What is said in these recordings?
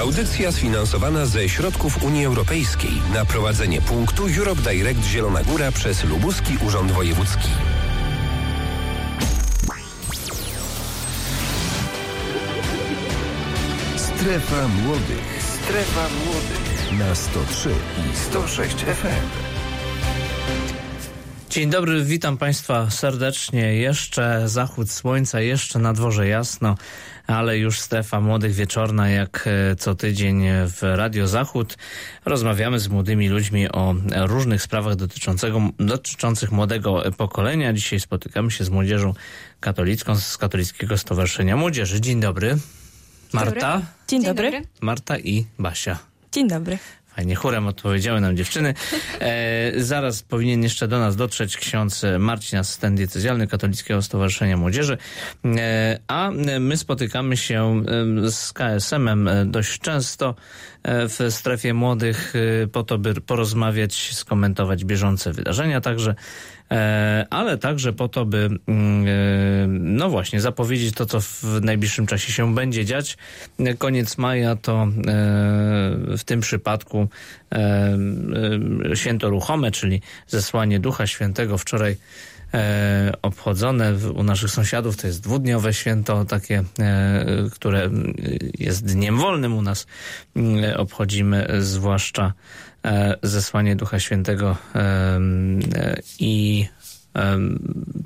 Audycja sfinansowana ze środków Unii Europejskiej na prowadzenie punktu Europe Direct Zielona Góra przez Lubuski Urząd Wojewódzki. Strefa Młodych. Strefa Młodych. Na 103 i 106 FM. Dzień dobry, witam Państwa serdecznie. Jeszcze zachód słońca, jeszcze na dworze jasno, ale już strefa młodych wieczorna, jak e, co tydzień w Radio Zachód. Rozmawiamy z młodymi ludźmi o różnych sprawach dotyczących młodego pokolenia. Dzisiaj spotykamy się z młodzieżą katolicką z Katolickiego Stowarzyszenia Młodzieży. Dzień dobry. Marta. Dzień dobry. Marta i Basia. Dzień dobry. Fajnie, chórem odpowiedziały nam dziewczyny. E, zaraz powinien jeszcze do nas dotrzeć ksiądz Marcin, asystent diecezjalny Katolickiego Stowarzyszenia Młodzieży. E, a my spotykamy się e, z KSM-em e, dość często e, w strefie młodych po to, by porozmawiać, skomentować bieżące wydarzenia, także ale także po to, by mm, no właśnie zapowiedzieć to, co w najbliższym czasie się będzie dziać. Koniec maja to w tym przypadku święto ruchome, czyli zesłanie Ducha Świętego wczoraj e, obchodzone w, u naszych sąsiadów. To jest dwudniowe święto, takie, e, które jest dniem wolnym u nas. E, obchodzimy zwłaszcza e, zesłanie Ducha Świętego i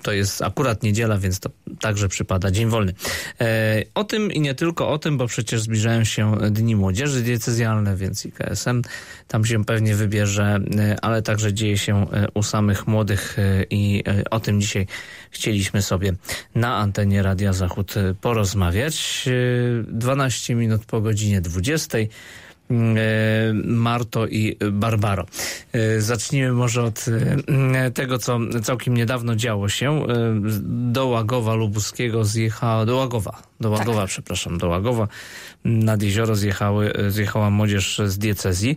to jest akurat niedziela, więc to także przypada dzień wolny. E, o tym i nie tylko o tym, bo przecież zbliżają się Dni Młodzieży Diecezjalne, więc i KSM tam się pewnie wybierze, e, ale także dzieje się e, u samych młodych i o tym dzisiaj chcieliśmy sobie na antenie Radia Zachód porozmawiać. 12 minut po godzinie 20. Mm, e, Marto i Barbaro. E, zacznijmy może od e, tego, co całkiem niedawno działo się. Do Łagowa Lubuskiego zjechała, do Łagowa, do Łagowa, tak. przepraszam, do Łagowa nad jezioro zjechały, zjechała młodzież z diecezji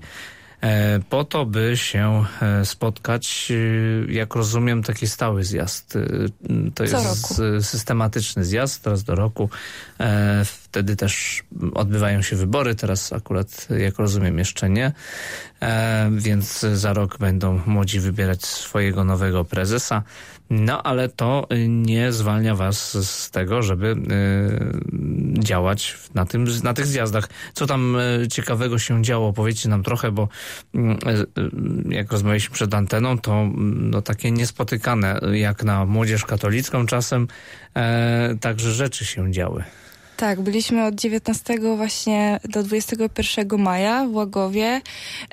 po to, by się spotkać, jak rozumiem, taki stały zjazd. To Co jest roku. systematyczny zjazd, raz do roku. Wtedy też odbywają się wybory, teraz akurat, jak rozumiem, jeszcze nie. E, więc za rok będą młodzi wybierać swojego nowego prezesa. No, ale to nie zwalnia was z tego, żeby y, działać na, tym, na tych zjazdach. Co tam y, ciekawego się działo? Powiedzcie nam trochę, bo y, jak rozmawialiśmy przed anteną, to no, takie niespotykane jak na młodzież katolicką czasem, także rzeczy się działy. Tak, byliśmy od 19 właśnie do 21 maja w Łagowie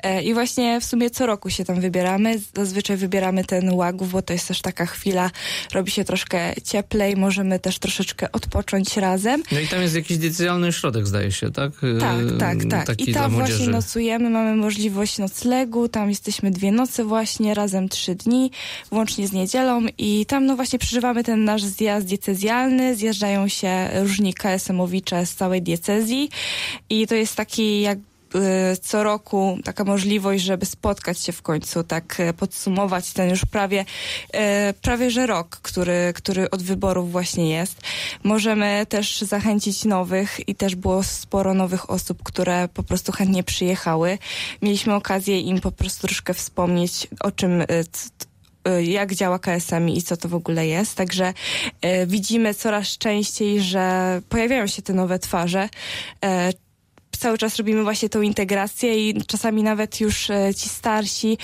e, i właśnie w sumie co roku się tam wybieramy. Zazwyczaj wybieramy ten Łagów, bo to jest też taka chwila, robi się troszkę cieplej, możemy też troszeczkę odpocząć razem. No i tam jest jakiś decyzjalny środek, zdaje się, tak? Tak, tak, tak. Taki I tam właśnie nocujemy, mamy możliwość noclegu, tam jesteśmy dwie noce właśnie, razem trzy dni, włącznie z niedzielą i tam no właśnie przeżywamy ten nasz zjazd diecezjalny, zjeżdżają się różni KSM Samowicze z całej diecezji i to jest taki jak co roku taka możliwość, żeby spotkać się w końcu, tak e, podsumować ten już prawie, e, prawie że rok, który, który od wyborów właśnie jest. Możemy też zachęcić nowych i też było sporo nowych osób, które po prostu chętnie przyjechały. Mieliśmy okazję im po prostu troszkę wspomnieć o czym e, jak działa KSM i co to w ogóle jest. Także y, widzimy coraz częściej, że pojawiają się te nowe twarze y, cały czas robimy właśnie tą integrację i czasami nawet już ci starsi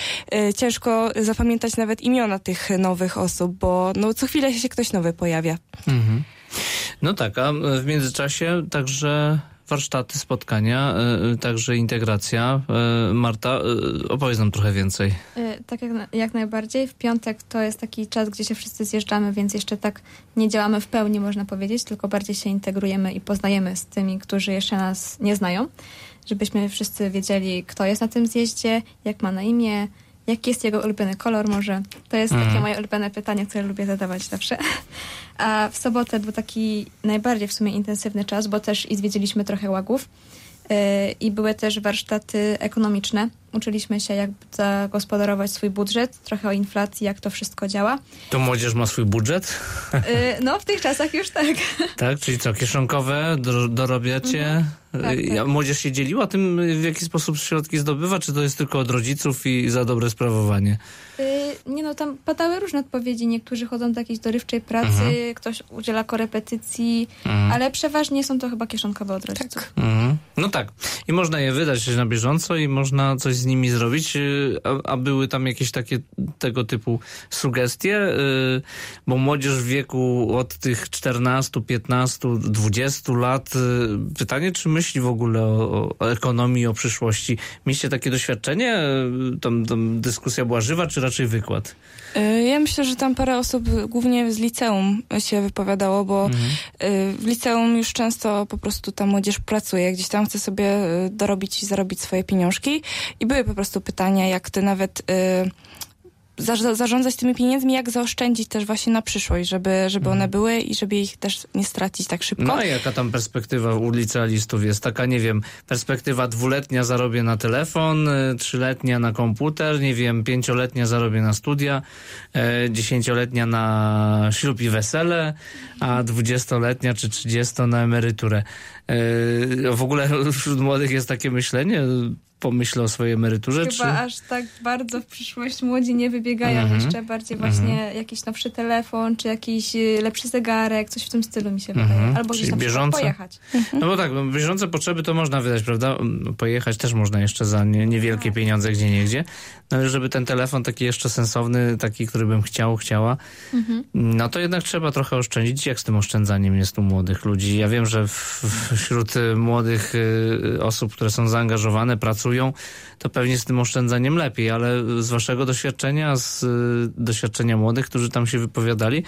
ciężko zapamiętać nawet imiona tych nowych osób, bo no co chwilę się ktoś nowy pojawia. Mhm. No tak, a w międzyczasie także warsztaty, spotkania, także integracja. Marta, opowiedz nam trochę więcej. Tak jak, jak najbardziej. W piątek to jest taki czas, gdzie się wszyscy zjeżdżamy, więc jeszcze tak nie działamy w pełni, można powiedzieć, tylko bardziej się integrujemy i poznajemy z tymi, którzy jeszcze nas nie znają żebyśmy wszyscy wiedzieli, kto jest na tym zjeździe, jak ma na imię, jaki jest jego ulubiony kolor może. To jest takie mhm. moje ulubione pytanie, które lubię zadawać zawsze. A w sobotę był taki najbardziej w sumie intensywny czas, bo też i zwiedziliśmy trochę łagów. Y, I były też warsztaty ekonomiczne. Uczyliśmy się, jak zagospodarować swój budżet, trochę o inflacji, jak to wszystko działa. To młodzież ma swój budżet? Y, no, w tych czasach już tak. Tak, czyli co, kieszonkowe dorobiacie? Mhm. Tak, tak. Młodzież się dzieliła tym, w jaki sposób środki zdobywa, czy to jest tylko od rodziców i za dobre sprawowanie? Yy, nie no, tam padały różne odpowiedzi. Niektórzy chodzą do jakiejś dorywczej pracy, mhm. ktoś udziela korepetycji, mhm. ale przeważnie są to chyba kieszonkowe od rodziców. Tak. Mhm. No tak. I można je wydać na bieżąco i można coś z nimi zrobić. Y, a, a były tam jakieś takie tego typu sugestie? Yy, bo młodzież w wieku od tych 14, 15, 20 lat, yy, pytanie, czy myśli w ogóle o, o ekonomii, o przyszłości? Mieliście takie doświadczenie? Tam, tam dyskusja była żywa, czy raczej wykład? Y, ja myślę, że tam parę osób głównie z liceum się wypowiadało, bo mhm. Y, w liceum już często po prostu ta młodzież pracuje, gdzieś tam chce sobie dorobić i zarobić swoje pieniążki i były po prostu pytania, jak ty nawet za, zarządzać tymi pieniędzmi, jak zaoszczędzić też właśnie na przyszłość, żeby, żeby one mhm. były i żeby ich też nie stracić tak szybko. No a jaka tam perspektywa u licealistów jest? Taka, nie wiem, perspektywa dwuletnia zarobię na telefon, y, trzyletnia na komputer, nie wiem, pięcioletnia zarobię na studia, e, dziesięcioletnia na ślub i wesele, a dwudziestoletnia czy trzydziesto na emeryturę. W ogóle wśród młodych jest takie myślenie, pomyślę o swojej emeryturze? Chyba czy... aż tak bardzo w przyszłość młodzi nie wybiegają. Mm -hmm. Jeszcze bardziej właśnie mm -hmm. jakiś nowszy telefon, czy jakiś y, lepszy zegarek, coś w tym stylu mi się mm -hmm. wydaje. Albo gdzieś na bieżące? pojechać. No bo tak, no, bieżące potrzeby to można wydać, prawda? Pojechać też można jeszcze za nie, niewielkie tak. pieniądze gdzie niegdzie. No ale żeby ten telefon taki jeszcze sensowny, taki, który bym chciał, chciała, mhm. no to jednak trzeba trochę oszczędzić. Jak z tym oszczędzaniem jest u młodych ludzi? Ja wiem, że w, wśród młodych y, osób, które są zaangażowane, pracują, to pewnie z tym oszczędzaniem lepiej, ale z waszego doświadczenia, z y, doświadczenia młodych, którzy tam się wypowiadali,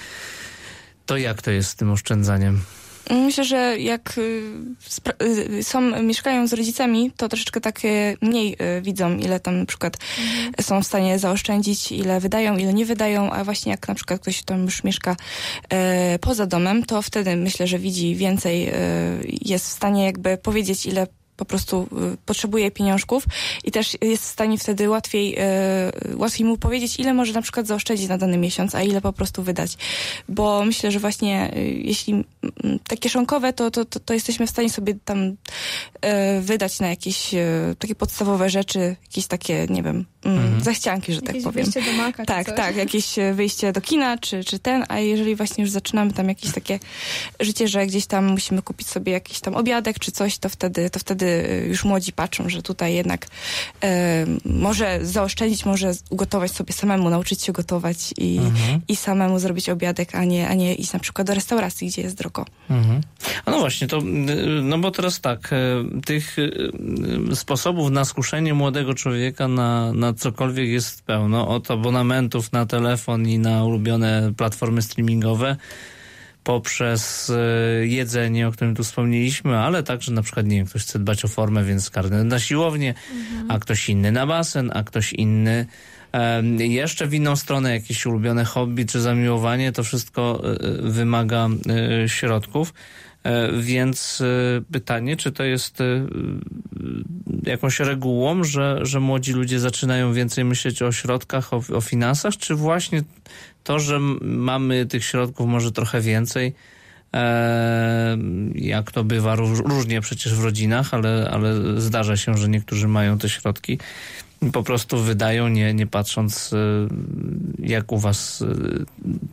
to jak to jest z tym oszczędzaniem? Myślę, że jak y, y, są, mieszkają z rodzicami, to troszeczkę tak mniej widzą, ile tam na przykład mhm. są w stanie zaoszczędzić, ile wydają, ile nie wydają, a właśnie jak na przykład ktoś tam już mieszka poza domem, to wtedy myślę, że widzi więcej, jest w stanie jakby powiedzieć, ile po prostu y, potrzebuje pieniążków i też jest w stanie wtedy łatwiej, y, łatwiej mu powiedzieć, ile może na przykład zaoszczędzić na dany miesiąc, a ile po prostu wydać. Bo myślę, że właśnie y, jeśli te kieszonkowe, to, to, to, to jesteśmy w stanie sobie tam wydać na jakieś takie podstawowe rzeczy, jakieś takie, nie wiem, mhm. zachcianki, że tak jakieś tak powiem. Wyjście do maka, tak, tak, jakieś wyjście do kina, czy, czy ten, a jeżeli właśnie już zaczynamy tam jakieś takie życie, że gdzieś tam musimy kupić sobie jakiś tam obiadek, czy coś, to wtedy, to wtedy już młodzi patrzą, że tutaj jednak e, może zaoszczędzić, może ugotować sobie samemu, nauczyć się gotować i, mhm. i samemu zrobić obiadek, a nie, a nie iść na przykład do restauracji, gdzie jest drogo. Mhm. A no właśnie, to, no bo teraz tak, e, tych e, sposobów na skuszenie młodego człowieka na, na cokolwiek jest pełno, od abonamentów na telefon i na ulubione platformy streamingowe, poprzez e, jedzenie, o którym tu wspomnieliśmy, ale także na przykład, nie wiem, ktoś chce dbać o formę, więc karny na siłownię, mhm. a ktoś inny na basen, a ktoś inny jeszcze w inną stronę jakieś ulubione hobby czy zamiłowanie, to wszystko e, wymaga e, środków. Więc pytanie, czy to jest jakąś regułą, że, że młodzi ludzie zaczynają więcej myśleć o środkach, o, o finansach, czy właśnie to, że mamy tych środków może trochę więcej, e, jak to bywa różnie przecież w rodzinach, ale, ale zdarza się, że niektórzy mają te środki po prostu wydają, nie, nie patrząc e, jak u was e,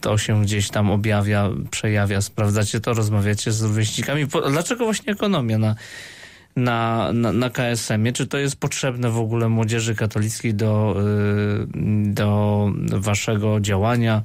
to się gdzieś tam objawia, przejawia, sprawdzacie to, rozmawiacie z rówieśnikami. Dlaczego właśnie ekonomia na na, na, na KSM-ie. Czy to jest potrzebne w ogóle młodzieży katolickiej do, y, do waszego działania,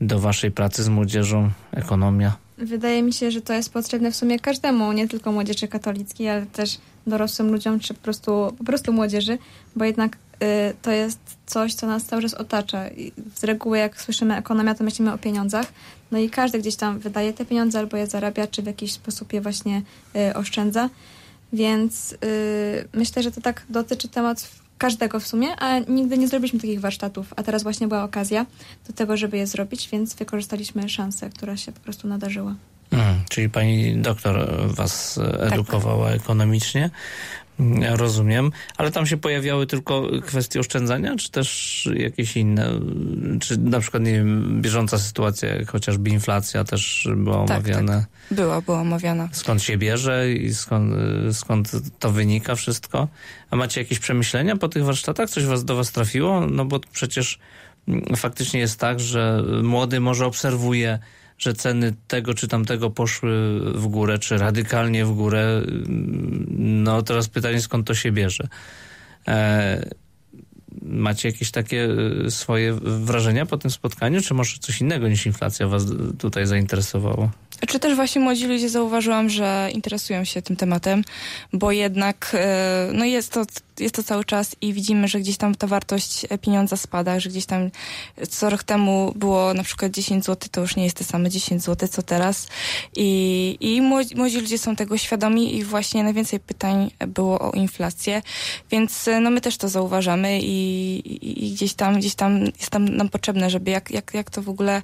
do waszej pracy z młodzieżą, ekonomia? Wydaje mi się, że to jest potrzebne w sumie każdemu, nie tylko młodzieży katolickiej, ale też dorosłym ludziom, czy po prostu, po prostu młodzieży, bo jednak y, to jest coś, co nas cały czas otacza. I z reguły jak słyszymy ekonomia, to myślimy o pieniądzach, no i każdy gdzieś tam wydaje te pieniądze albo je zarabia, czy w jakiś sposób je właśnie y, oszczędza. Więc y, myślę, że to tak dotyczy temat każdego w sumie, a nigdy nie zrobiliśmy takich warsztatów, a teraz właśnie była okazja do tego, żeby je zrobić, więc wykorzystaliśmy szansę, która się po prostu nadarzyła. Hmm, czyli pani doktor was edukowała tak. ekonomicznie. Rozumiem, ale tam się pojawiały tylko kwestie oszczędzania, czy też jakieś inne? Czy na przykład, nie wiem, bieżąca sytuacja, chociażby inflacja też była tak, omawiana? Tak. Była, była omawiana. Skąd się bierze i skąd, skąd to wynika wszystko? A macie jakieś przemyślenia po tych warsztatach? Coś was do was trafiło? No bo przecież faktycznie jest tak, że młody może obserwuje że ceny tego czy tamtego poszły w górę, czy radykalnie w górę. No teraz pytanie, skąd to się bierze. E, macie jakieś takie e, swoje wrażenia po tym spotkaniu, czy może coś innego niż inflacja was tutaj zainteresowało? Czy też właśnie młodzi ludzie zauważyłam, że interesują się tym tematem, bo jednak e, no jest to jest to cały czas i widzimy, że gdzieś tam ta wartość pieniądza spada, że gdzieś tam co rok temu było na przykład 10 zł, to już nie jest te same 10 zł, co teraz. I, i młodzi, młodzi ludzie są tego świadomi i właśnie najwięcej pytań było o inflację, więc no my też to zauważamy i, i, i gdzieś tam gdzieś tam jest tam nam potrzebne, żeby jak, jak, jak to w ogóle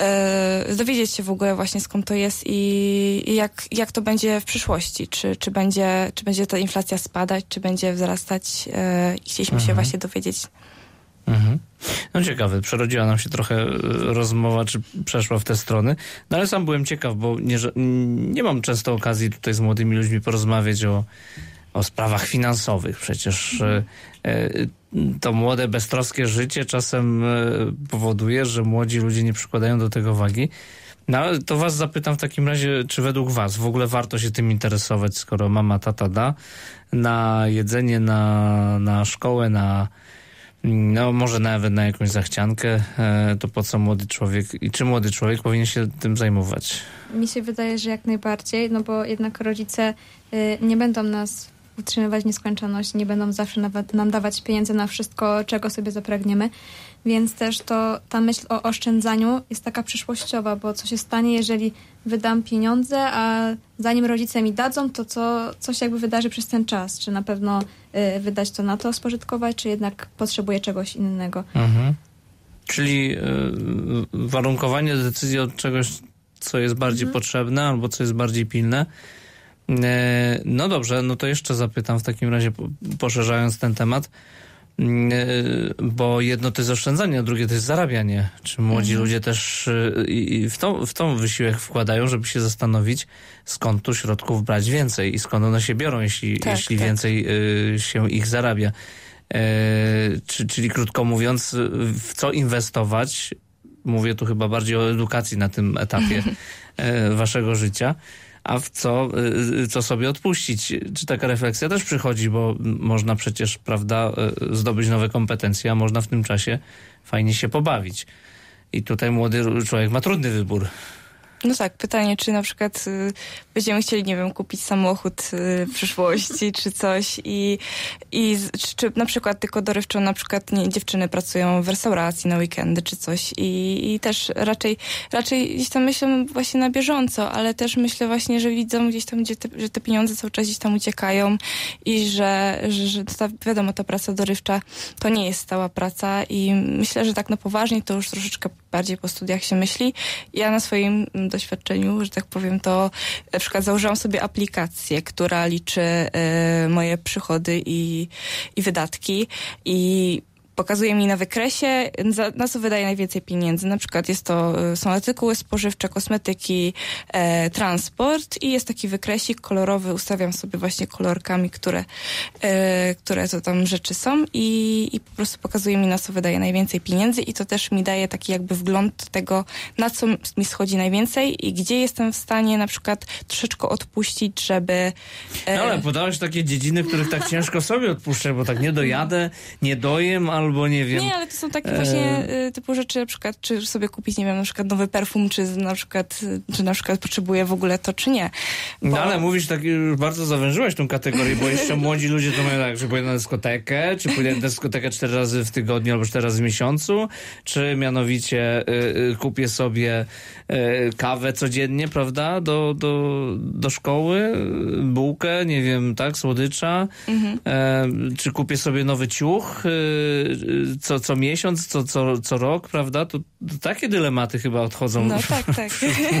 e, dowiedzieć się w ogóle właśnie skąd to jest i, i jak, jak to będzie w przyszłości, czy, czy, będzie, czy będzie ta inflacja spadać, czy będzie wzrastać e, i chcieliśmy mhm. się właśnie dowiedzieć. Mhm. No ciekawe, przerodziła nam się trochę e, rozmowa, czy przeszła w te strony. No ale sam byłem ciekaw, bo nie, nie mam często okazji tutaj z młodymi ludźmi porozmawiać o, o sprawach finansowych. Przecież e, to młode, beztroskie życie czasem powoduje, że młodzi ludzie nie przykładają do tego wagi. No ale to was zapytam w takim razie, czy według was w ogóle warto się tym interesować, skoro mama, tata da na jedzenie, na, na szkołę, na no może nawet na jakąś zachciankę, e, to po co młody człowiek i czy młody człowiek powinien się tym zajmować? Mi się wydaje, że jak najbardziej, no bo jednak rodzice y, nie będą nas utrzymywać nieskończoność, nie będą zawsze nam dawać pieniędzy na wszystko, czego sobie zapragniemy. Więc też to ta myśl o oszczędzaniu jest taka przyszłościowa, bo co się stanie, jeżeli wydam pieniądze, a zanim rodzice mi dadzą, to co, co się jakby wydarzy przez ten czas? Czy na pewno y, wydać to na to, spożytkować, czy jednak potrzebuję czegoś innego? Mhm. Czyli y, warunkowanie decyzji od czegoś, co jest bardziej mhm. potrzebne albo co jest bardziej pilne. Y, no dobrze, no to jeszcze zapytam w takim razie, poszerzając ten temat. Mm, e, bo jedno to jest oszczędzanie, a drugie to jest zarabianie. Czy młodzi mhm. ludzie też e, w tą, w tą wysiłek wkładają, żeby się zastanowić, skąd tu środków brać więcej i skąd one się biorą, jeśli, tak, jeśli tak. więcej e, się ich zarabia. Czy, czyli krótko mówiąc, w co inwestować? Mówię tu chyba bardziej o edukacji na tym etapie waszego życia a w co, y, co sobie odpuścić. Czy taka refleksja też przychodzi, bo można przecież, prawda, y, zdobyć nowe kompetencje, a można w tym czasie fajnie się pobawić. I tutaj młody człowiek ma trudny wybór. No tak, pytanie, czy na przykład y, będziemy chcieli, nie wiem, kupić samochód y, w przyszłości, czy coś i, i czy, czy, na przykład tylko dorywczo na przykład nie, dziewczyny pracują w restauracji na weekendy, czy coś i, i też raczej, raczej gdzieś tam myślę właśnie na bieżąco, ale też myślę właśnie, że widzą gdzieś tam, gdzie te, że te pieniądze cały czas gdzieś tam uciekają i że, że, że ta, wiadomo, ta praca dorywcza to nie jest stała praca i myślę, że tak na poważnie to już troszeczkę bardziej po studiach się myśli. Ja na swoim doświadczeniu, że tak powiem, to na przykład założyłam sobie aplikację, która liczy y, moje przychody i, i wydatki i pokazuje mi na wykresie, na co wydaje najwięcej pieniędzy. Na przykład jest to, y, są artykuły spożywcze, kosmetyki, e, transport i jest taki wykresik kolorowy, ustawiam sobie właśnie kolorkami, które, e, które to tam rzeczy są i, i po prostu pokazuje mi na co wydaje najwięcej pieniędzy i to też mi daje taki jakby wgląd tego, na co mi schodzi najwięcej i gdzie jestem w stanie na przykład troszeczkę odpuścić, żeby... E... No ale podałeś takie dziedziny, których tak ciężko sobie odpuszczę, bo tak nie dojadę, nie dojem, ale albo nie wiem. Nie, ale to są takie właśnie E, y, typu rzeczy, na przykład, czy sobie kupić, nie wiem, na przykład nowy perfum, czy na przykład, y, czy na przykład potrzebuję w ogóle to, czy nie. No Bo- ale mówisz tak, już bardzo zawężyłeś tą kategorię, bo jeszcze młodzi ludzie to mają tak, że pójdę na dyskotekę, czy pójdę na dyskotekę cztery razy w tygodniu albo cztery razy w miesiącu, czy mianowicie y, y, kupię sobie y, kawę codziennie, prawda, do, do, do szkoły, bułkę, nie wiem, tak, słodycza, e, czy kupię sobie nowy ciuch co, co miesiąc, co, co, co rok, prawda, to, to takie dylematy chyba odchodzą No tak, tak.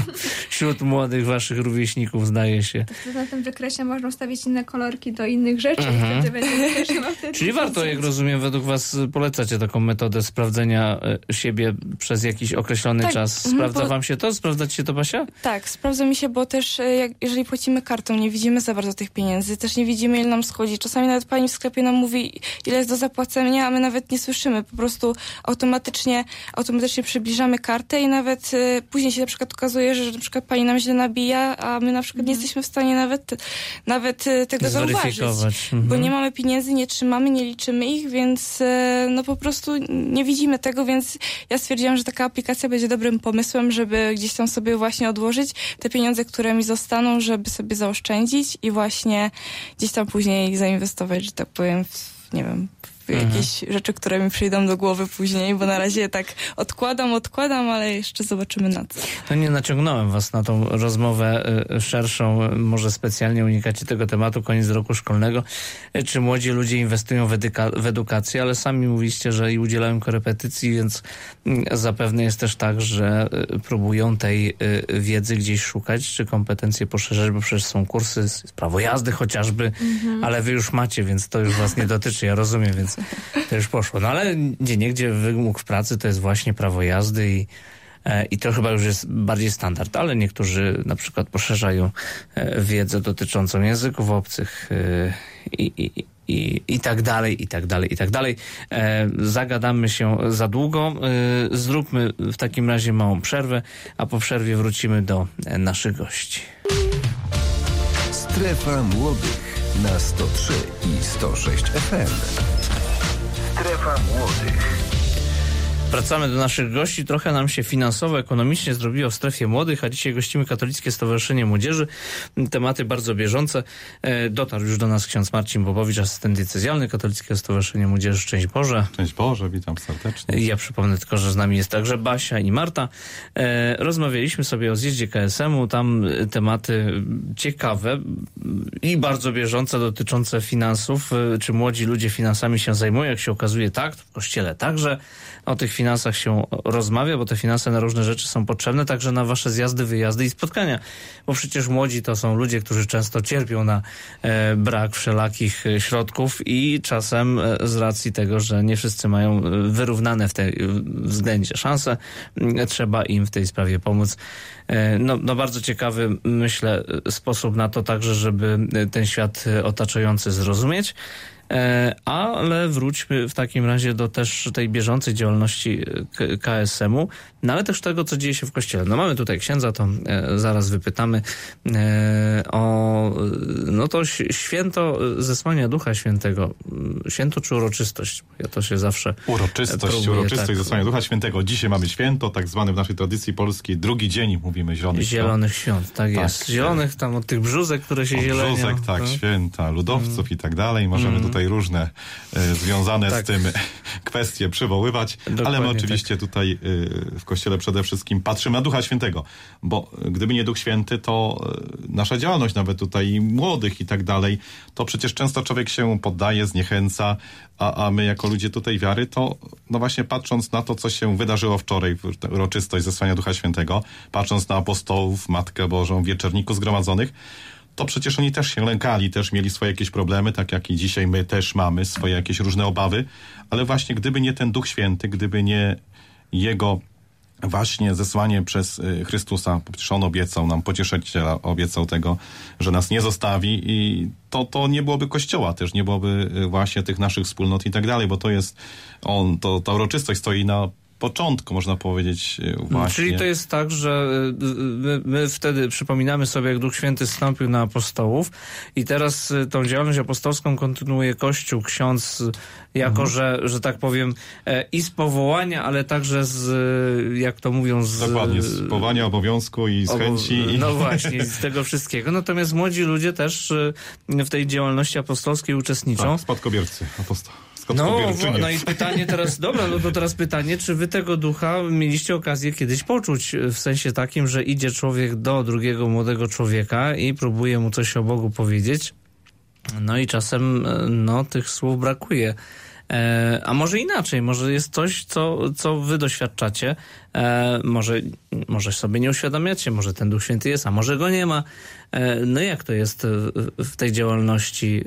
wśród młodych waszych rówieśników, zdaje się. Na tym wykresie można ustawić inne kolorki do innych rzeczy i wtedy będzie Czyli warto, jak rozumiem, według was polecacie taką metodę sprawdzenia e, siebie przez jakiś określony Tak, czas. mhm, Sprawdza bo- wam się to? Sprawdza ci się to, Basia? Tak, sprawdza mi się, bo też e, jak, jeżeli płacimy kartą, nie widzimy za bardzo tych pieniędzy, też nie widzimy, ile nam schodzi. Czasami nawet pani w sklepie nam mówi, ile jest do zapłacenia, a my nawet nie słyszymy. Po prostu automatycznie, automatycznie przybliżamy kartę i nawet e, później się na przykład okazuje, że na przykład pani nam źle nabija, a my na przykład nie jesteśmy w stanie nawet, nawet e, tego zauważyć. Zweryfikować. Bo Mhm. nie mamy pieniędzy, nie trzymamy, nie liczymy ich, więc e, no po prostu nie widzimy tego, więc ja stwierdziłam, że taka aplikacja będzie dobrym pomysłem, żeby gdzieś tam sobie właśnie odłożyć te pieniądze, które mi zostaną, żeby sobie zaoszczędzić i właśnie gdzieś tam później zainwestować, że tak powiem, w, nie wiem, w jakieś rzeczy, które mi przyjdą do głowy później, bo na razie tak odkładam, odkładam, ale jeszcze zobaczymy na co. To nie naciągnąłem was na tą rozmowę y, szerszą, może specjalnie unikacie tego tematu, koniec roku szkolnego, y, czy młodzi ludzie inwestują w, w edukację, ale sami mówiliście, że i udzielają korepetycji, więc mm, zapewne jest też tak, że y, próbują tej wiedzy gdzieś szukać, czy kompetencje poszerzać, bo przecież są kursy prawo jazdy chociażby, ale wy już macie, więc to już was nie dotyczy, ja rozumiem, więc to już poszło. No ale gdzie niegdzie wymóg w pracy to jest właśnie prawo jazdy i E, I to chyba już jest bardziej standard, ale niektórzy na przykład poszerzają e, wiedzę dotyczącą języków obcych e, i, i, i, i tak dalej, i tak dalej, i tak dalej. E, Zagadamy się za długo. E, Zróbmy w takim razie małą przerwę, a po przerwie wrócimy do naszych gości. Strefa Młodych na 103 i 106 FM. Strefa młodych. Wracamy do naszych gości. Trochę nam się finansowo, ekonomicznie zrobiło w strefie młodych, a dzisiaj gościmy Katolickie Stowarzyszenie Młodzieży. Tematy bardzo bieżące. E, Dotarł już do nas ksiądz Marcin Bobowicz, asystent diecezjalny Katolickiego Stowarzyszenia Młodzieży. Szczęść Boże. Szczęść Boże, witam serdecznie. Ja przypomnę tylko, że z nami jest także Basia i Marta. E, rozmawialiśmy sobie o zjeździe KSM-u. Tam tematy ciekawe i bardzo bieżące dotyczące finansów. E, czy młodzi ludzie finansami się zajmują? Jak się okazuje, tak. W kościele także o tych finansach się rozmawia, bo te finanse na różne rzeczy są potrzebne, także na wasze zjazdy, wyjazdy i spotkania. Bo przecież młodzi to są ludzie, którzy często cierpią na e, brak wszelakich e, środków i czasem e, z racji tego, że nie wszyscy mają e, wyrównane w tej względzie szanse, trzeba im w tej sprawie pomóc. E, No, no bardzo ciekawy, myślę, e, sposób na to także, żeby ten świat otaczający zrozumieć. E, Ale wróćmy w takim razie do też tej bieżącej działalności e, KSM-u, no ale też tego, co dzieje się w kościele. No mamy tutaj księdza, to e, zaraz wypytamy o no to święto zesłania Ducha Świętego. Święto czy uroczystość? Ja to się zawsze Uroczystość, próbuję, uroczystość tak. zesłania Ducha Świętego. Dzisiaj mamy święto, tak zwany w naszej tradycji polskiej, drugi dzień, mówimy zielonych świąt. Zielonych świąt, tak, Tak. jest. Zielonych tam od tych brzuzek, które się Od zielenią. Brzozek, tak, no. święta, ludowców i tak dalej. Możemy tutaj różne e, związane Tak. z tym kwestie przywoływać, ale Dokładnie my oczywiście tutaj e, w Kościele przede wszystkim patrzymy na Ducha Świętego, bo gdyby nie Duch Święty, to e, nasza działalność nawet tutaj młodych i tak dalej, to przecież często człowiek się poddaje, zniechęca, a, a my jako ludzie tutaj wiary, to no właśnie patrząc na to, co się wydarzyło wczoraj, uroczystość zesłania Ducha Świętego, patrząc na apostołów, Matkę Bożą, wieczerniku zgromadzonych, to przecież oni też się lękali, też mieli swoje jakieś problemy, tak jak i dzisiaj my też mamy swoje jakieś różne obawy, ale właśnie gdyby nie ten Duch Święty, gdyby nie Jego właśnie zesłanie przez y, Chrystusa, przecież On obiecał nam, pocieszyciela obiecał tego, że nas nie zostawi i to, to nie byłoby Kościoła też, nie byłoby y, właśnie tych naszych wspólnot i tak dalej, bo to jest On, to, ta uroczystość stoi na początku, można powiedzieć e, właśnie. Czyli to jest tak, że y, my, my, wtedy przypominamy sobie, jak Duch Święty stąpił na apostołów i teraz y, tą działalność apostolską kontynuuje Kościół, ksiądz, jako mhm. że, że tak powiem, e, i z powołania, ale także z, jak to mówią, z... Dokładnie, z powołania, obowiązku i z chęci. No właśnie, z tego wszystkiego. Natomiast młodzi ludzie też w tej działalności apostolskiej uczestniczą. Tak, spadkobiercy apostołów. No, no i pytanie teraz, dobra, no to teraz pytanie, czy wy tego ducha mieliście okazję kiedyś poczuć, w sensie takim, że idzie człowiek do drugiego młodego człowieka i próbuje mu coś o Bogu powiedzieć, no i czasem, no, tych słów brakuje. E, a może inaczej, może jest coś, co, co wy doświadczacie, e, może, może sobie nie uświadamiacie, może ten Duch Święty jest, a może go nie ma. E, no jak to jest w tej działalności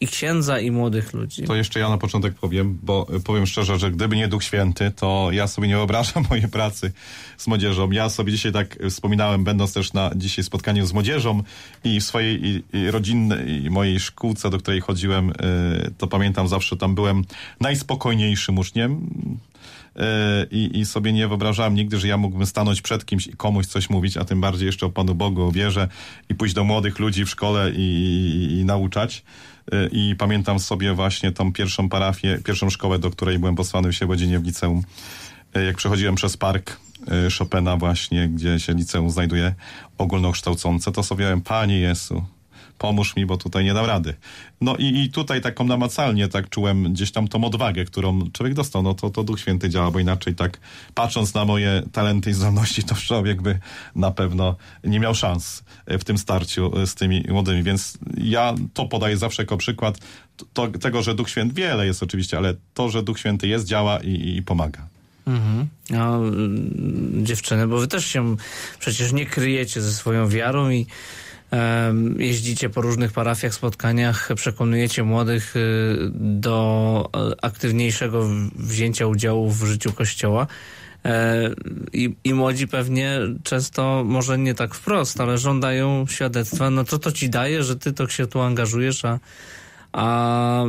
i księdza, i młodych ludzi? To jeszcze ja na początek powiem, bo powiem szczerze, że gdyby nie Duch Święty, to ja sobie nie wyobrażam mojej pracy z młodzieżą. Ja sobie dzisiaj tak wspominałem, będąc też na dzisiaj spotkaniu z młodzieżą i w swojej i, i rodzinnej, i mojej szkółce, do której chodziłem, to pamiętam zawsze tam byłem najspokojniejszym uczniem e, i, i sobie nie wyobrażałem nigdy, że ja mógłbym stanąć przed kimś i komuś coś mówić, a tym bardziej jeszcze o Panu Bogu, o wierze i pójść do młodych ludzi w szkole i, i, i nauczać. E, I pamiętam sobie właśnie tą pierwszą parafię, pierwszą szkołę, do której byłem posłany w Siewodzinie w liceum. E, jak przechodziłem przez park Chopina właśnie, gdzie się liceum znajduje, ogólnokształcące, to sobie miałem, Panie Jezu, pomóż mi, bo tutaj nie dam rady. No i, i tutaj taką namacalnie tak czułem gdzieś tam tą odwagę, którą człowiek dostał, no to, to Duch Święty działa, bo inaczej tak patrząc na moje talenty i zdolności, to człowiek by na pewno nie miał szans w tym starciu z tymi młodymi, więc ja to podaję zawsze jako przykład to, tego, że Duch Święty, wiele jest oczywiście, ale to, że Duch Święty jest, działa i, i pomaga. Mhm. A, dziewczyny, bo wy też się przecież nie kryjecie ze swoją wiarą i jeździcie po różnych parafiach, spotkaniach, przekonujecie młodych y, do e, aktywniejszego wzięcia udziału w życiu Kościoła. E, I, I młodzi pewnie często, może nie tak wprost, ale żądają świadectwa. No co to ci daje, że ty to się tu angażujesz, a, a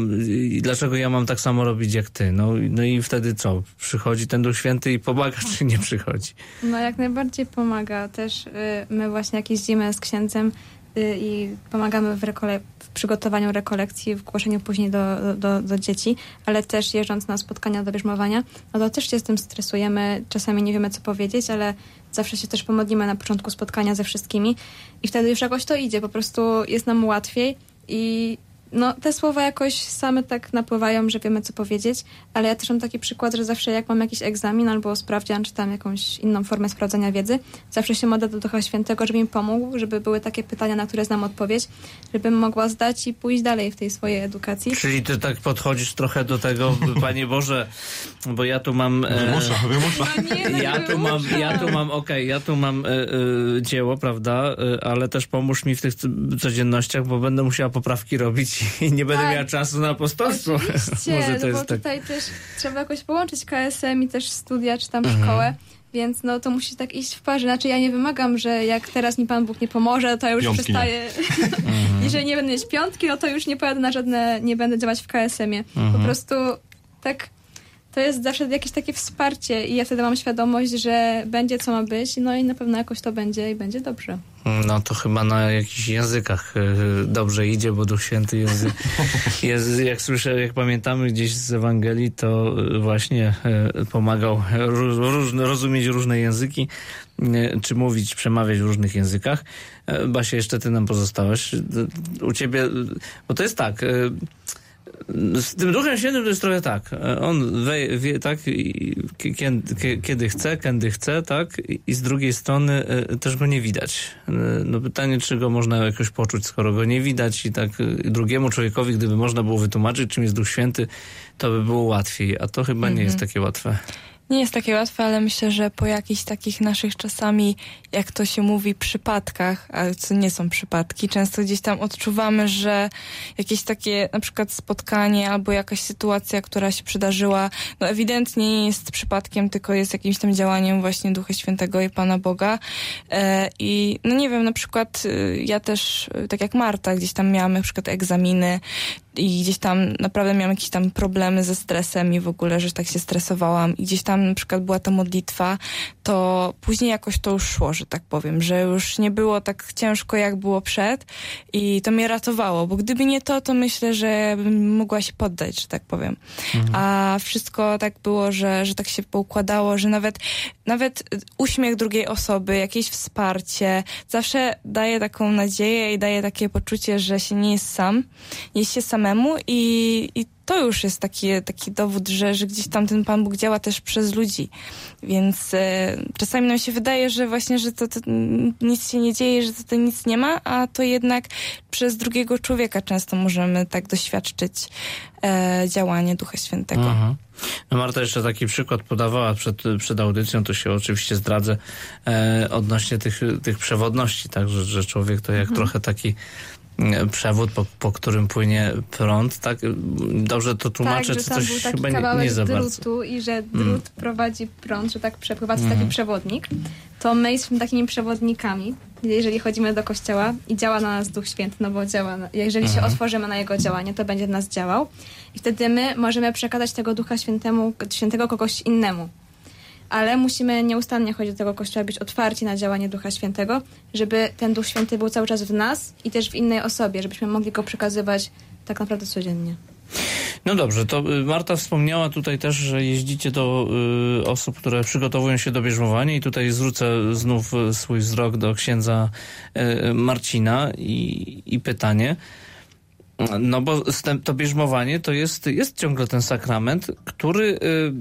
dlaczego ja mam tak samo robić jak ty? No, no i wtedy co? Przychodzi ten Duch Święty i pomaga, czy nie przychodzi? No jak najbardziej pomaga. Też y, my właśnie jak jeździmy z księdzem y, i pomagamy w, rekole- w przygotowaniu rekolekcji, w głoszeniu później do, do, do, dzieci, ale też jeżdżąc na spotkania do bierzmowania, no to też się z tym stresujemy. Czasami nie wiemy, co powiedzieć, ale zawsze się też pomodlimy na początku spotkania ze wszystkimi i wtedy już jakoś to idzie. Po prostu jest nam łatwiej i no, te słowa jakoś same tak napływają, że wiemy, co powiedzieć, ale ja też mam taki przykład, że zawsze jak mam jakiś egzamin albo sprawdzian, czy tam jakąś inną formę sprawdzania wiedzy, zawsze się modlę do Ducha Świętego, żeby mi pomógł, żeby były takie pytania, na które znam odpowiedź, żebym mogła zdać i pójść dalej w tej swojej edukacji. Czyli ty tak podchodzisz trochę do tego, Panie Boże, bo ja tu mam... E, wymusza, wymusza. No nie, no ja, tu mam, ja tu mam, okej, okay, ja tu mam e, e, dzieło, prawda, e, ale też pomóż mi w tych codziennościach, bo będę musiała poprawki robić i nie będę tak. miała czasu na apostolstwo. Może to no bo tak. tutaj też trzeba jakoś połączyć KSM i też studia, czy tam mhm. szkołę. Więc no to musi tak iść w parze. Znaczy ja nie wymagam, że jak teraz mi Pan Bóg nie pomoże, to ja już Piątki przestaję. I że nie będę mieć piątki, no to już nie pojadę na żadne, nie będę działać w KSM-ie. Po mhm. prostu tak to jest zawsze jakieś takie wsparcie i ja wtedy mam świadomość, że będzie co ma być, no i na pewno jakoś to będzie i będzie dobrze. No to chyba na jakichś językach e, dobrze idzie, bo Duch Święty jest, jest jak słyszę, jak pamiętamy gdzieś z Ewangelii, to e, właśnie e, pomagał rozumieć różne języki, czy mówić, przemawiać w różnych językach. Basia, jeszcze ty nam pozostałaś. U ciebie, bo to jest tak z tym Duchem Świętym to jest trochę tak. On wie, wie tak, kiedy, kiedy chce, kiedy chce, tak, i z drugiej strony e, też go nie widać. E, no pytanie, czy go można jakoś poczuć, skoro go nie widać i tak e, drugiemu człowiekowi, gdyby można było wytłumaczyć, czym jest Duch Święty, to by było łatwiej, a to chyba nie jest mhm. takie łatwe. Nie jest takie łatwe, ale myślę, że po jakichś takich naszych czasami, jak to się mówi, przypadkach, ale co nie są przypadki, często gdzieś tam odczuwamy, że jakieś takie na przykład spotkanie albo jakaś sytuacja, która się przydarzyła, no ewidentnie nie jest przypadkiem, tylko jest jakimś tam działaniem właśnie Ducha Świętego i Pana Boga. E, I no nie wiem, na przykład y, ja też, y, tak jak Marta, gdzieś tam miałam na przykład egzaminy, i gdzieś tam naprawdę miałam jakieś tam problemy ze stresem i w ogóle, że tak się stresowałam i gdzieś tam na przykład była ta modlitwa, to później jakoś to już szło, że tak powiem, że już nie było tak ciężko, jak było przed i to mnie ratowało, bo gdyby nie to, to myślę, że bym mogła się poddać, że tak powiem. Mhm. A wszystko tak było, że, że tak się poukładało, że nawet, nawet uśmiech drugiej osoby, jakieś wsparcie, zawsze daje taką nadzieję i daje takie poczucie, że się nie jest sam, jest się samemu i, i to już jest taki, taki dowód, że, że gdzieś tam ten Pan Bóg działa też przez ludzi. Więc e, czasami nam się wydaje, że właśnie, że to, to, nic się nie dzieje, że to, to nic nie ma, a to jednak przez drugiego człowieka często możemy tak doświadczyć e, działanie Ducha Świętego. Mhm. No Marta jeszcze taki przykład podawała przed, przed audycją, to się oczywiście zdradzę e, odnośnie tych, tych przewodności, tak, że, że człowiek to jak mhm. trochę taki przewód, po, po którym płynie prąd, tak? Dobrze to tłumaczę, tak, tam coś był taki chyba nie, nie za drutu i że drut mm. prowadzi prąd, że tak przepływa, to jest taki mm. przewodnik. To my jesteśmy takimi przewodnikami, jeżeli chodzimy do kościoła i działa na nas Duch Święty, no bo działa, jeżeli się mhm. otworzymy na Jego działanie, to będzie nas działał i wtedy my możemy przekazać tego Ducha Świętemu, Świętego kogoś innemu ale musimy nieustannie chodzić do tego kościoła, być otwarci na działanie Ducha Świętego, żeby ten Duch Święty był cały czas w nas i też w innej osobie, żebyśmy mogli go przekazywać tak naprawdę codziennie. No dobrze, to y, Marta wspomniała tutaj też, że jeździcie do y, osób, które przygotowują się do bierzmowania i tutaj zwrócę znów y, swój wzrok do księdza y, Marcina i, i pytanie. No bo to bierzmowanie to jest, jest ciągle ten sakrament, który y,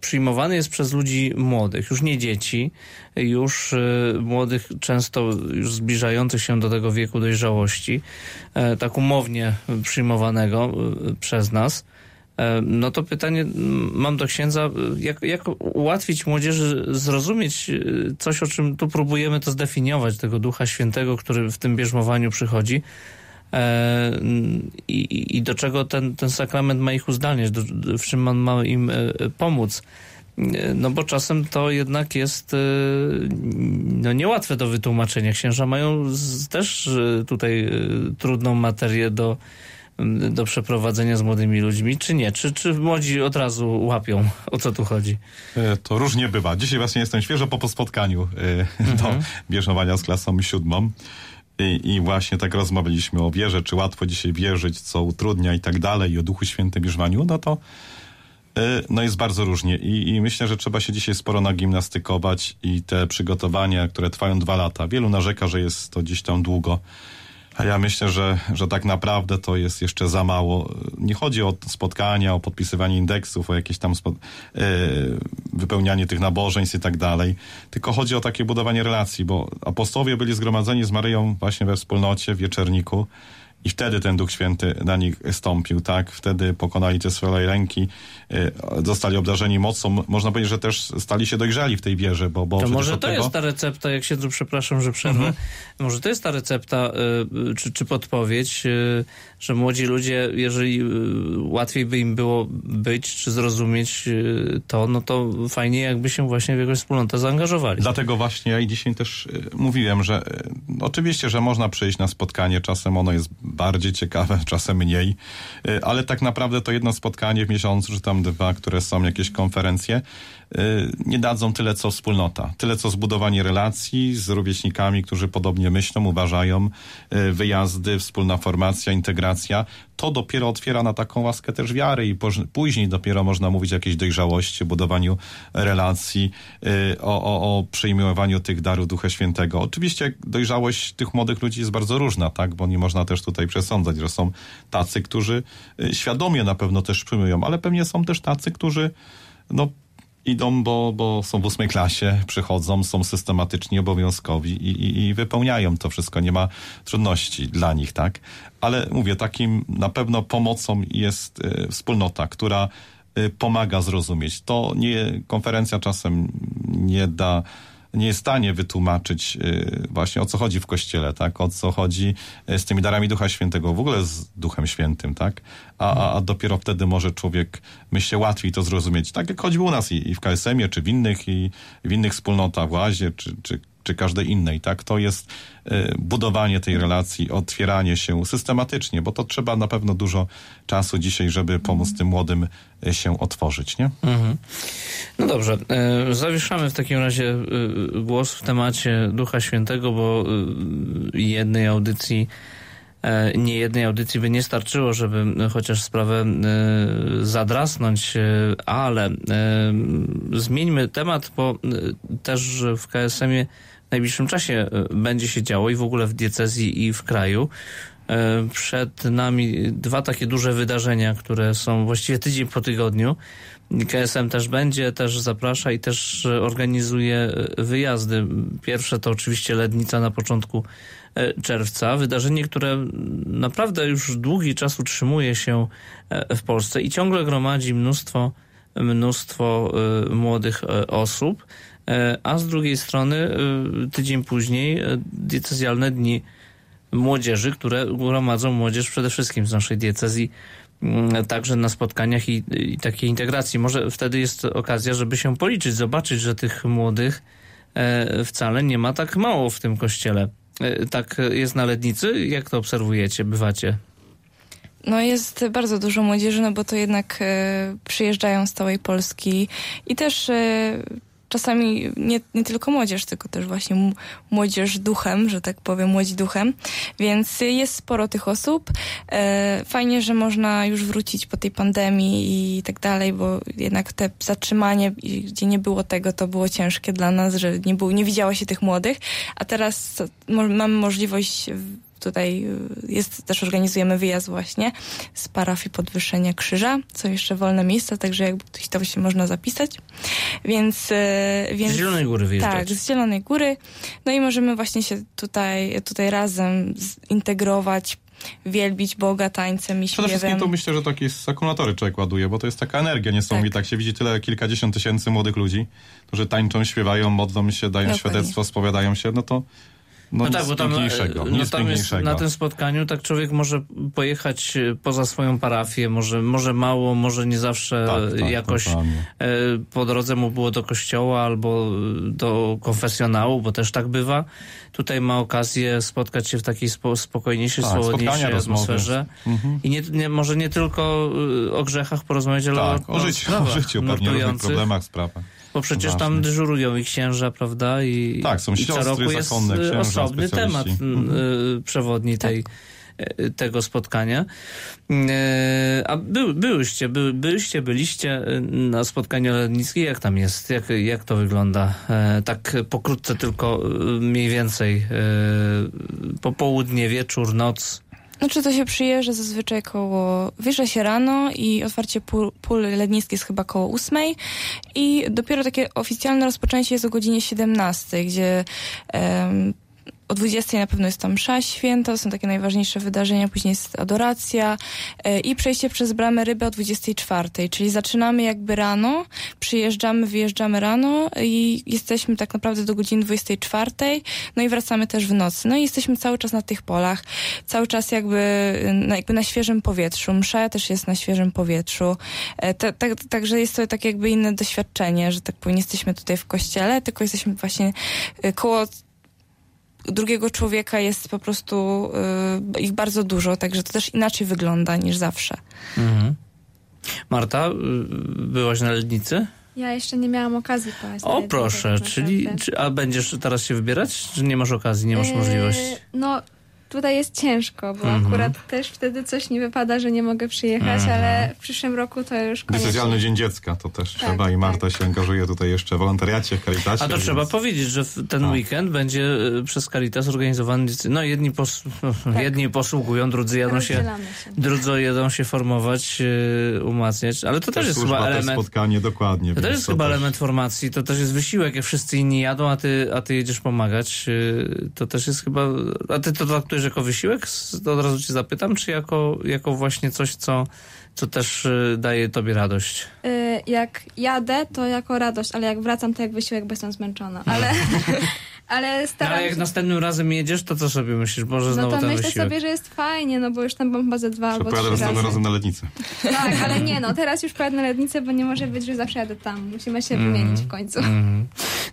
przyjmowany jest przez ludzi młodych, już nie dzieci, już y, młodych, często już zbliżających się do tego wieku dojrzałości, y, tak umownie przyjmowanego y, przez nas. No to pytanie mam do księdza, jak, jak ułatwić młodzieży zrozumieć coś, o czym tu próbujemy to zdefiniować, tego Ducha Świętego, który w tym bierzmowaniu przychodzi, E, i, i do czego ten, ten sakrament ma ich uzdalniać, do, w czym on ma im e, pomóc. E, no bo czasem to jednak jest no, niełatwe do wytłumaczenia. Księża mają też tutaj trudną materię do, do przeprowadzenia z młodymi ludźmi, czy nie? Czy, czy młodzi od razu łapią, o co tu chodzi? To różnie bywa. Dzisiaj właśnie jestem świeżo po spotkaniu mhm. do bierzmowania z klasą siódmą. I, I, właśnie tak rozmawialiśmy o wierze, czy łatwo dzisiaj wierzyć, co utrudnia i tak dalej, i o Duchu Świętym bierzmaniu, no to y, no jest bardzo różnie I, i myślę, że trzeba się dzisiaj sporo nagimnastykować i te przygotowania, które trwają dwa lata. Wielu narzeka, że jest to gdzieś tam długo. Ja myślę, że, że tak naprawdę to jest jeszcze za mało. Nie chodzi o spotkania, o podpisywanie indeksów, o jakieś tam yy, wypełnianie tych nabożeństw i tak dalej, tylko chodzi o takie budowanie relacji, bo apostołowie byli zgromadzeni z Maryją właśnie we wspólnocie, w wieczerniku i wtedy ten Duch Święty na nich stąpił, tak? Wtedy pokonali te swoje ręki, y, zostali obdarzeni mocą. Można powiedzieć, że też stali się dojrzali w tej wierze, bo... bo to może to tego... jest ta recepta, jak się tu przepraszam, że przerwę, mhm. może to jest ta recepta, y, czy, czy podpowiedź, y, że młodzi ludzie, jeżeli łatwiej by im było być, czy zrozumieć to, no to fajnie jakby się właśnie w jakąś wspólnotę zaangażowali. Dlatego właśnie ja i dzisiaj też mówiłem, że oczywiście, że można przyjść na spotkanie, czasem ono jest bardziej ciekawe, czasem mniej, y, ale tak naprawdę to jedno spotkanie w miesiącu, czy tam dwa, które są jakieś konferencje, nie dadzą tyle co wspólnota, tyle co zbudowanie relacji z rówieśnikami, którzy podobnie myślą, uważają, y, wyjazdy, wspólna formacja, integracja. To dopiero otwiera na taką łaskę też wiary i później dopiero można mówić o jakiejś dojrzałości, budowaniu relacji, o, o, o przyjmowaniu tych darów Ducha Świętego. Oczywiście dojrzałość tych młodych ludzi jest bardzo różna, tak, bo nie można też tutaj przesądzać, że są tacy, którzy świadomie na pewno też przyjmują, ale pewnie są też tacy, którzy no idą, bo, bo są w ósmej klasie, przychodzą, są systematyczni, obowiązkowi i, i, i wypełniają to wszystko. Nie ma trudności dla nich, tak? Ale mówię, takim na pewno pomocą jest y, wspólnota, która y, pomaga zrozumieć. To nie, konferencja czasem nie da nie jest w stanie wytłumaczyć y, właśnie o co chodzi w Kościele, tak? O co chodzi y, z tymi darami Ducha Świętego, w ogóle z Duchem Świętym, tak? A, a, dopiero wtedy może człowiek, myślę, łatwiej to zrozumieć. Tak jak choćby u nas i, i w KSM-ie, czy w innych, i w innych wspólnotach, w Łazie, czy, czy czy każdej innej, tak? To jest y, budowanie tej relacji, otwieranie się systematycznie, bo to trzeba na pewno dużo czasu dzisiaj, żeby pomóc tym młodym y, się otworzyć, nie? Mhm. No dobrze, e, zawieszamy w takim razie głos w temacie Ducha Świętego, bo jednej audycji nie jednej audycji by nie starczyło, żeby chociaż sprawę zadrasnąć, ale zmieńmy temat, bo też w KSM-ie najbliższym czasie e, będzie się działo i w ogóle w diecezji i w kraju. E, Przed nami dwa takie duże wydarzenia, które są właściwie tydzień po tygodniu. KSM też będzie, też zaprasza i też e, organizuje wyjazdy. Pierwsze to oczywiście Lednica na początku czerwca. Wydarzenie, które naprawdę już długi czas utrzymuje się w Polsce i ciągle gromadzi mnóstwo, mnóstwo młodych osób. E, A z drugiej strony e, tydzień później e, diecezjalne dni młodzieży, które gromadzą młodzież przede wszystkim z naszej diecezji, mm, także na spotkaniach i, i takiej integracji. Może wtedy jest okazja, żeby się policzyć, zobaczyć, że tych młodych wcale nie ma tak mało w tym kościele. Tak jest na Lednicy? Jak to obserwujecie, bywacie? No jest bardzo dużo młodzieży, no bo to jednak przyjeżdżają z całej Polski i też czasami nie, nie tylko młodzież, tylko też właśnie młodzież duchem, że tak powiem, młodzi duchem, więc jest sporo tych osób. E, fajnie, że można już wrócić po tej pandemii i tak dalej, bo jednak te zatrzymanie, gdzie nie było tego, to było ciężkie dla nas, że nie, było, nie widziało się tych młodych, a teraz mamy możliwość tutaj y, jest, też organizujemy wyjazd właśnie z parafii Podwyższenia Krzyża, co jeszcze wolne miejsca, także jakby ktoś chciał się można zapisać. Więc, y, więc Z Zielonej Góry tak, wyjeżdżacie. z Zielonej Góry. No i możemy właśnie się tutaj, tutaj razem zintegrować, wielbić Boga tańcem i Przede wszystkim śpiewem. to myślę, że takie akumulatory człowiek ładuje, bo to jest taka energia niesamowita. Tak. Jak się widzi tyle, kilkadziesiąt tysięcy młodych ludzi, którzy tańczą, śpiewają, modlą się, dają Dokładnie. świadectwo, spowiadają się, no to no, No tak, bo tam, e, no tam jest na tym spotkaniu tak człowiek może pojechać e, poza swoją parafię, może, może mało, może nie zawsze Tak, tak, jakoś dokładnie. e, po drodze mu było do kościoła albo do konfesjonału, bo też tak bywa. Tutaj ma okazję spotkać się w takiej spo, spokojniejszej, Tak, atmosferze. Mhm. I nie, nie, może nie tylko e, o grzechach porozmawiać, ale Tak, o, o życiu, o życiu, pewnie nurtujących. problemach, sprawach. Bo przecież Ważne. tam dyżurują i księża, prawda? I, Tak, są i co roku jest zakonne, księża, osobny temat mm, y, przewodni tej, y, tego spotkania. Y, A by, byłyście, by, byliście, byliście na spotkaniu letnickim. Jak tam jest? Jak, jak to wygląda? E, Tak pokrótce tylko mniej więcej. Popołudnie, wieczór, noc. Znaczy to się przyjeżdża zazwyczaj koło, wyjeżdża się rano i otwarcie pól, pól lednickich jest chyba koło ósmej i dopiero takie oficjalne rozpoczęcie jest o godzinie 17, gdzie em, o 20 na pewno jest tam msza święta, to są takie najważniejsze wydarzenia, później jest adoracja e, i przejście przez bramę ryby o 24, czyli zaczynamy jakby rano, przyjeżdżamy, wyjeżdżamy rano i jesteśmy tak naprawdę do godziny 24, no i wracamy też w nocy. No i jesteśmy cały czas na tych polach, cały czas jakby na, jakby na świeżym powietrzu. Msza też jest na świeżym powietrzu. E, ta- ta- Także jest to tak jakby inne doświadczenie, że tak powiem, jesteśmy tutaj w kościele, tylko jesteśmy właśnie e, koło drugiego człowieka jest po prostu y, ich bardzo dużo, także to też inaczej wygląda niż zawsze. Mhm. Marta, y, byłaś na Lednicy? Ja jeszcze nie miałam okazji pojechać. O proszę, tak czyli, czy, a będziesz teraz się wybierać, czy nie masz okazji, nie masz Eee, możliwości? No, tutaj jest ciężko, bo Mhm. akurat też wtedy coś nie wypada, że nie mogę przyjechać, Mhm. ale w przyszłym roku to już koniecznie. Decyzjalny Dzień Dziecka to też Tak, trzeba i Marta tak. się angażuje tutaj jeszcze w wolontariacie, w Caritasie. A to więc- trzeba powiedzieć, że ten Tak. weekend będzie e, przez Caritas organizowany, no jedni, pos, jedni posługują, drudzy jadą się, Rozdzielamy się. drudzy jedą się formować, e, umacniać, ale to też jest służba, chyba też element, spotkanie, dokładnie. to też jest chyba element formacji, to też jest wysiłek, jak wszyscy inni jadą, a ty, a ty jedziesz pomagać, e, to też jest chyba, a ty to traktujesz jako wysiłek? To od razu cię zapytam, czy jako, jako właśnie coś, co, co też e, daje tobie radość? Y, Jak jadę, to jako radość, ale jak wracam, to jak wysiłek, bo jestem zmęczona. Ale, ale No, staram ale jak się... następnym razem jedziesz, to co sobie myślisz? Może No znowu to ten myślę wysiłek. sobie, że jest fajnie, no bo już tam bomba ze dwa albo trzy razy. następnym razem na Lednicę. Tak, ale nie no, teraz już pojadę na Lednicę, bo nie może być, że zawsze jadę tam. Musimy się wymienić w końcu. Mhm.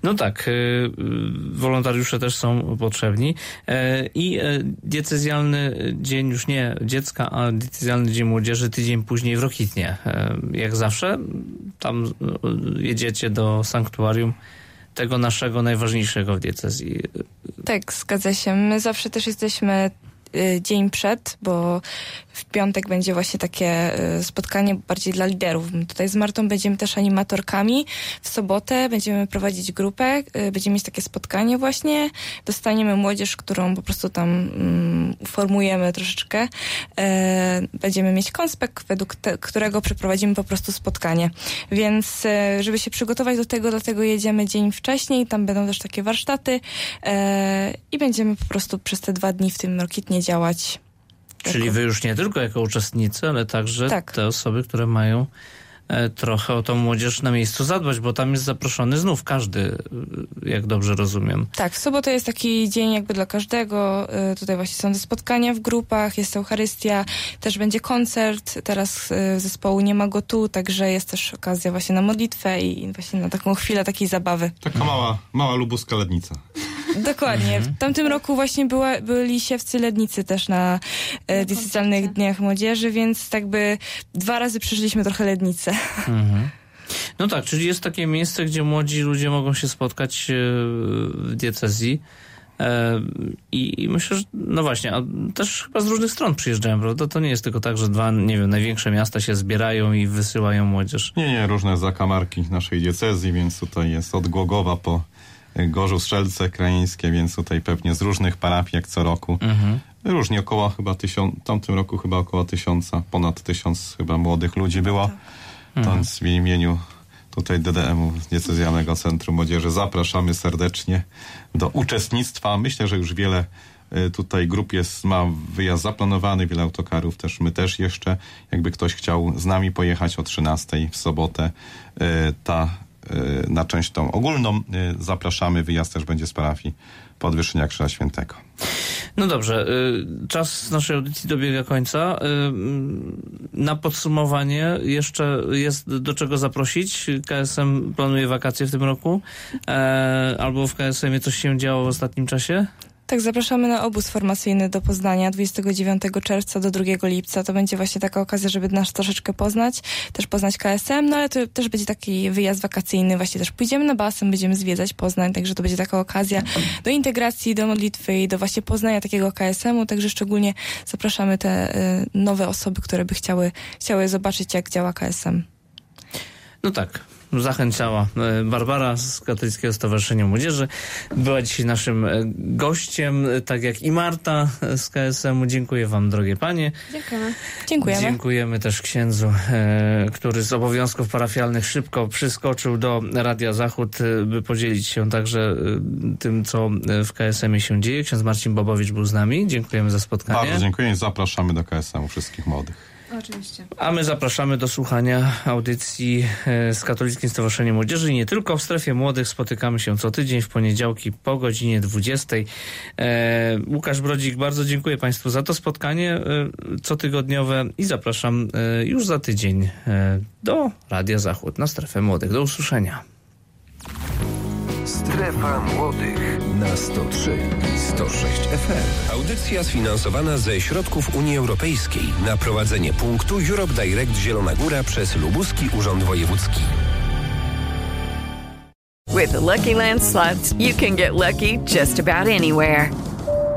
No tak, wolontariusze też są potrzebni i diecezjalny dzień, już nie dziecka, a diecezjalny dzień młodzieży tydzień później w Rokitnie. Jak zawsze tam jedziecie do sanktuarium tego naszego najważniejszego w diecezji. Tak, zgadza się. My zawsze też jesteśmy y, dzień przed, bo w piątek będzie właśnie takie y, spotkanie bardziej dla liderów. My tutaj z Martą będziemy też animatorkami. W sobotę będziemy prowadzić grupę, y, będziemy mieć takie spotkanie właśnie. Dostaniemy młodzież, którą po prostu tam um, uformujemy troszeczkę. E, będziemy mieć konspekt, według te, którego przeprowadzimy po prostu spotkanie. Więc żeby się przygotować do tego, dlatego jedziemy dzień wcześniej. Tam będą też takie warsztaty i będziemy po prostu przez te dwa dni w tym Rokitnie działać Czyli wy już nie tylko jako uczestnicy, ale także tak. te osoby, które mają e, trochę o tą młodzież na miejscu zadbać, bo tam jest zaproszony znów każdy, e, jak dobrze rozumiem. Tak, w sobotę jest taki dzień jakby dla każdego. E, tutaj właśnie są te spotkania w grupach, jest Eucharystia, też będzie koncert. Teraz zespołu nie ma go tu, także jest też okazja właśnie na modlitwę i właśnie na taką chwilę takiej zabawy. Taka mała, mała lubuska lednica. Dokładnie. W tamtym roku właśnie była, byli siewcy lednicy też na e, Diecezjalnych Dniach Młodzieży, więc tak by dwa razy przeżyliśmy trochę lednicę. Mhm. No tak, czyli jest takie miejsce, gdzie młodzi ludzie mogą się spotkać e, w diecezji. E, I, I, myślę, że no właśnie, a też chyba z różnych stron przyjeżdżają, prawda? To nie jest tylko tak, że dwa, nie wiem, największe miasta się zbierają i wysyłają młodzież. Nie, nie, różne zakamarki naszej diecezji, więc tutaj jest od Głogowa po Gorzów Strzelce krajeńskie, więc tutaj pewnie z różnych parafii jak co roku. Mhm. Różnie około chyba tysiąc, w tamtym roku chyba około tysiąca, ponad tysiąc chyba młodych ludzi było. Mhm. Więc w imieniu tutaj DDM-u, Diecezjalnego Centrum Młodzieży, zapraszamy serdecznie do uczestnictwa. Myślę, że już wiele y, tutaj grup jest, ma wyjazd zaplanowany, wiele autokarów też, my też jeszcze. Jakby ktoś chciał z nami pojechać o 13 w sobotę, y, ta na część tą ogólną y, zapraszamy. Wyjazd też będzie z parafii Podwyższenia Krzyża Świętego. No dobrze, y, czas naszej audycji dobiega końca. Na podsumowanie jeszcze jest do czego zaprosić. KSM planuje wakacje w tym roku, e, albo w KSM coś się działo w ostatnim czasie? Tak, zapraszamy na obóz formacyjny do Poznania 29 czerwca do 2 lipca. To będzie właśnie taka okazja, żeby nas troszeczkę poznać, też poznać KSM, no ale to też będzie taki wyjazd wakacyjny, właśnie też pójdziemy na basen, będziemy zwiedzać Poznań, także to będzie taka okazja do integracji, do modlitwy i do właśnie poznania takiego KSM-u, także szczególnie zapraszamy te y, nowe osoby, które by chciały, chciały zobaczyć, jak działa KSM. No tak, zachęcała e, Barbara z Katolickiego Stowarzyszenia Młodzieży. Była dzisiaj naszym e, gościem, e, tak jak i Marta z KSM-u. Dziękuję wam, drogie panie. Dziękujemy. Dziękujemy. Dziękujemy też księdzu, który z obowiązków parafialnych szybko przyskoczył do Radia Zachód, by podzielić się także tym, co w KSM-ie się dzieje. Ksiądz Marcin Bobowicz był z nami. Dziękujemy za spotkanie. Bardzo dziękuję i zapraszamy do KSM-u wszystkich młodych. Oczywiście. A my zapraszamy do słuchania audycji e, z Katolickim Stowarzyszeniem Młodzieży i nie tylko w strefie młodych. Spotykamy się co tydzień w poniedziałki po godzinie 20. E, Łukasz Brodzik, bardzo dziękuję Państwu za to spotkanie e, cotygodniowe i zapraszam już za tydzień do Radia Zachód na strefę młodych. Do usłyszenia. Strefa Młodych na 103 i 106 FM. Audycja sfinansowana ze środków Unii Europejskiej na prowadzenie punktu Europe Direct Zielona Góra przez Lubuski Urząd Wojewódzki. With the Lucky Land slots, you can get lucky just about anywhere.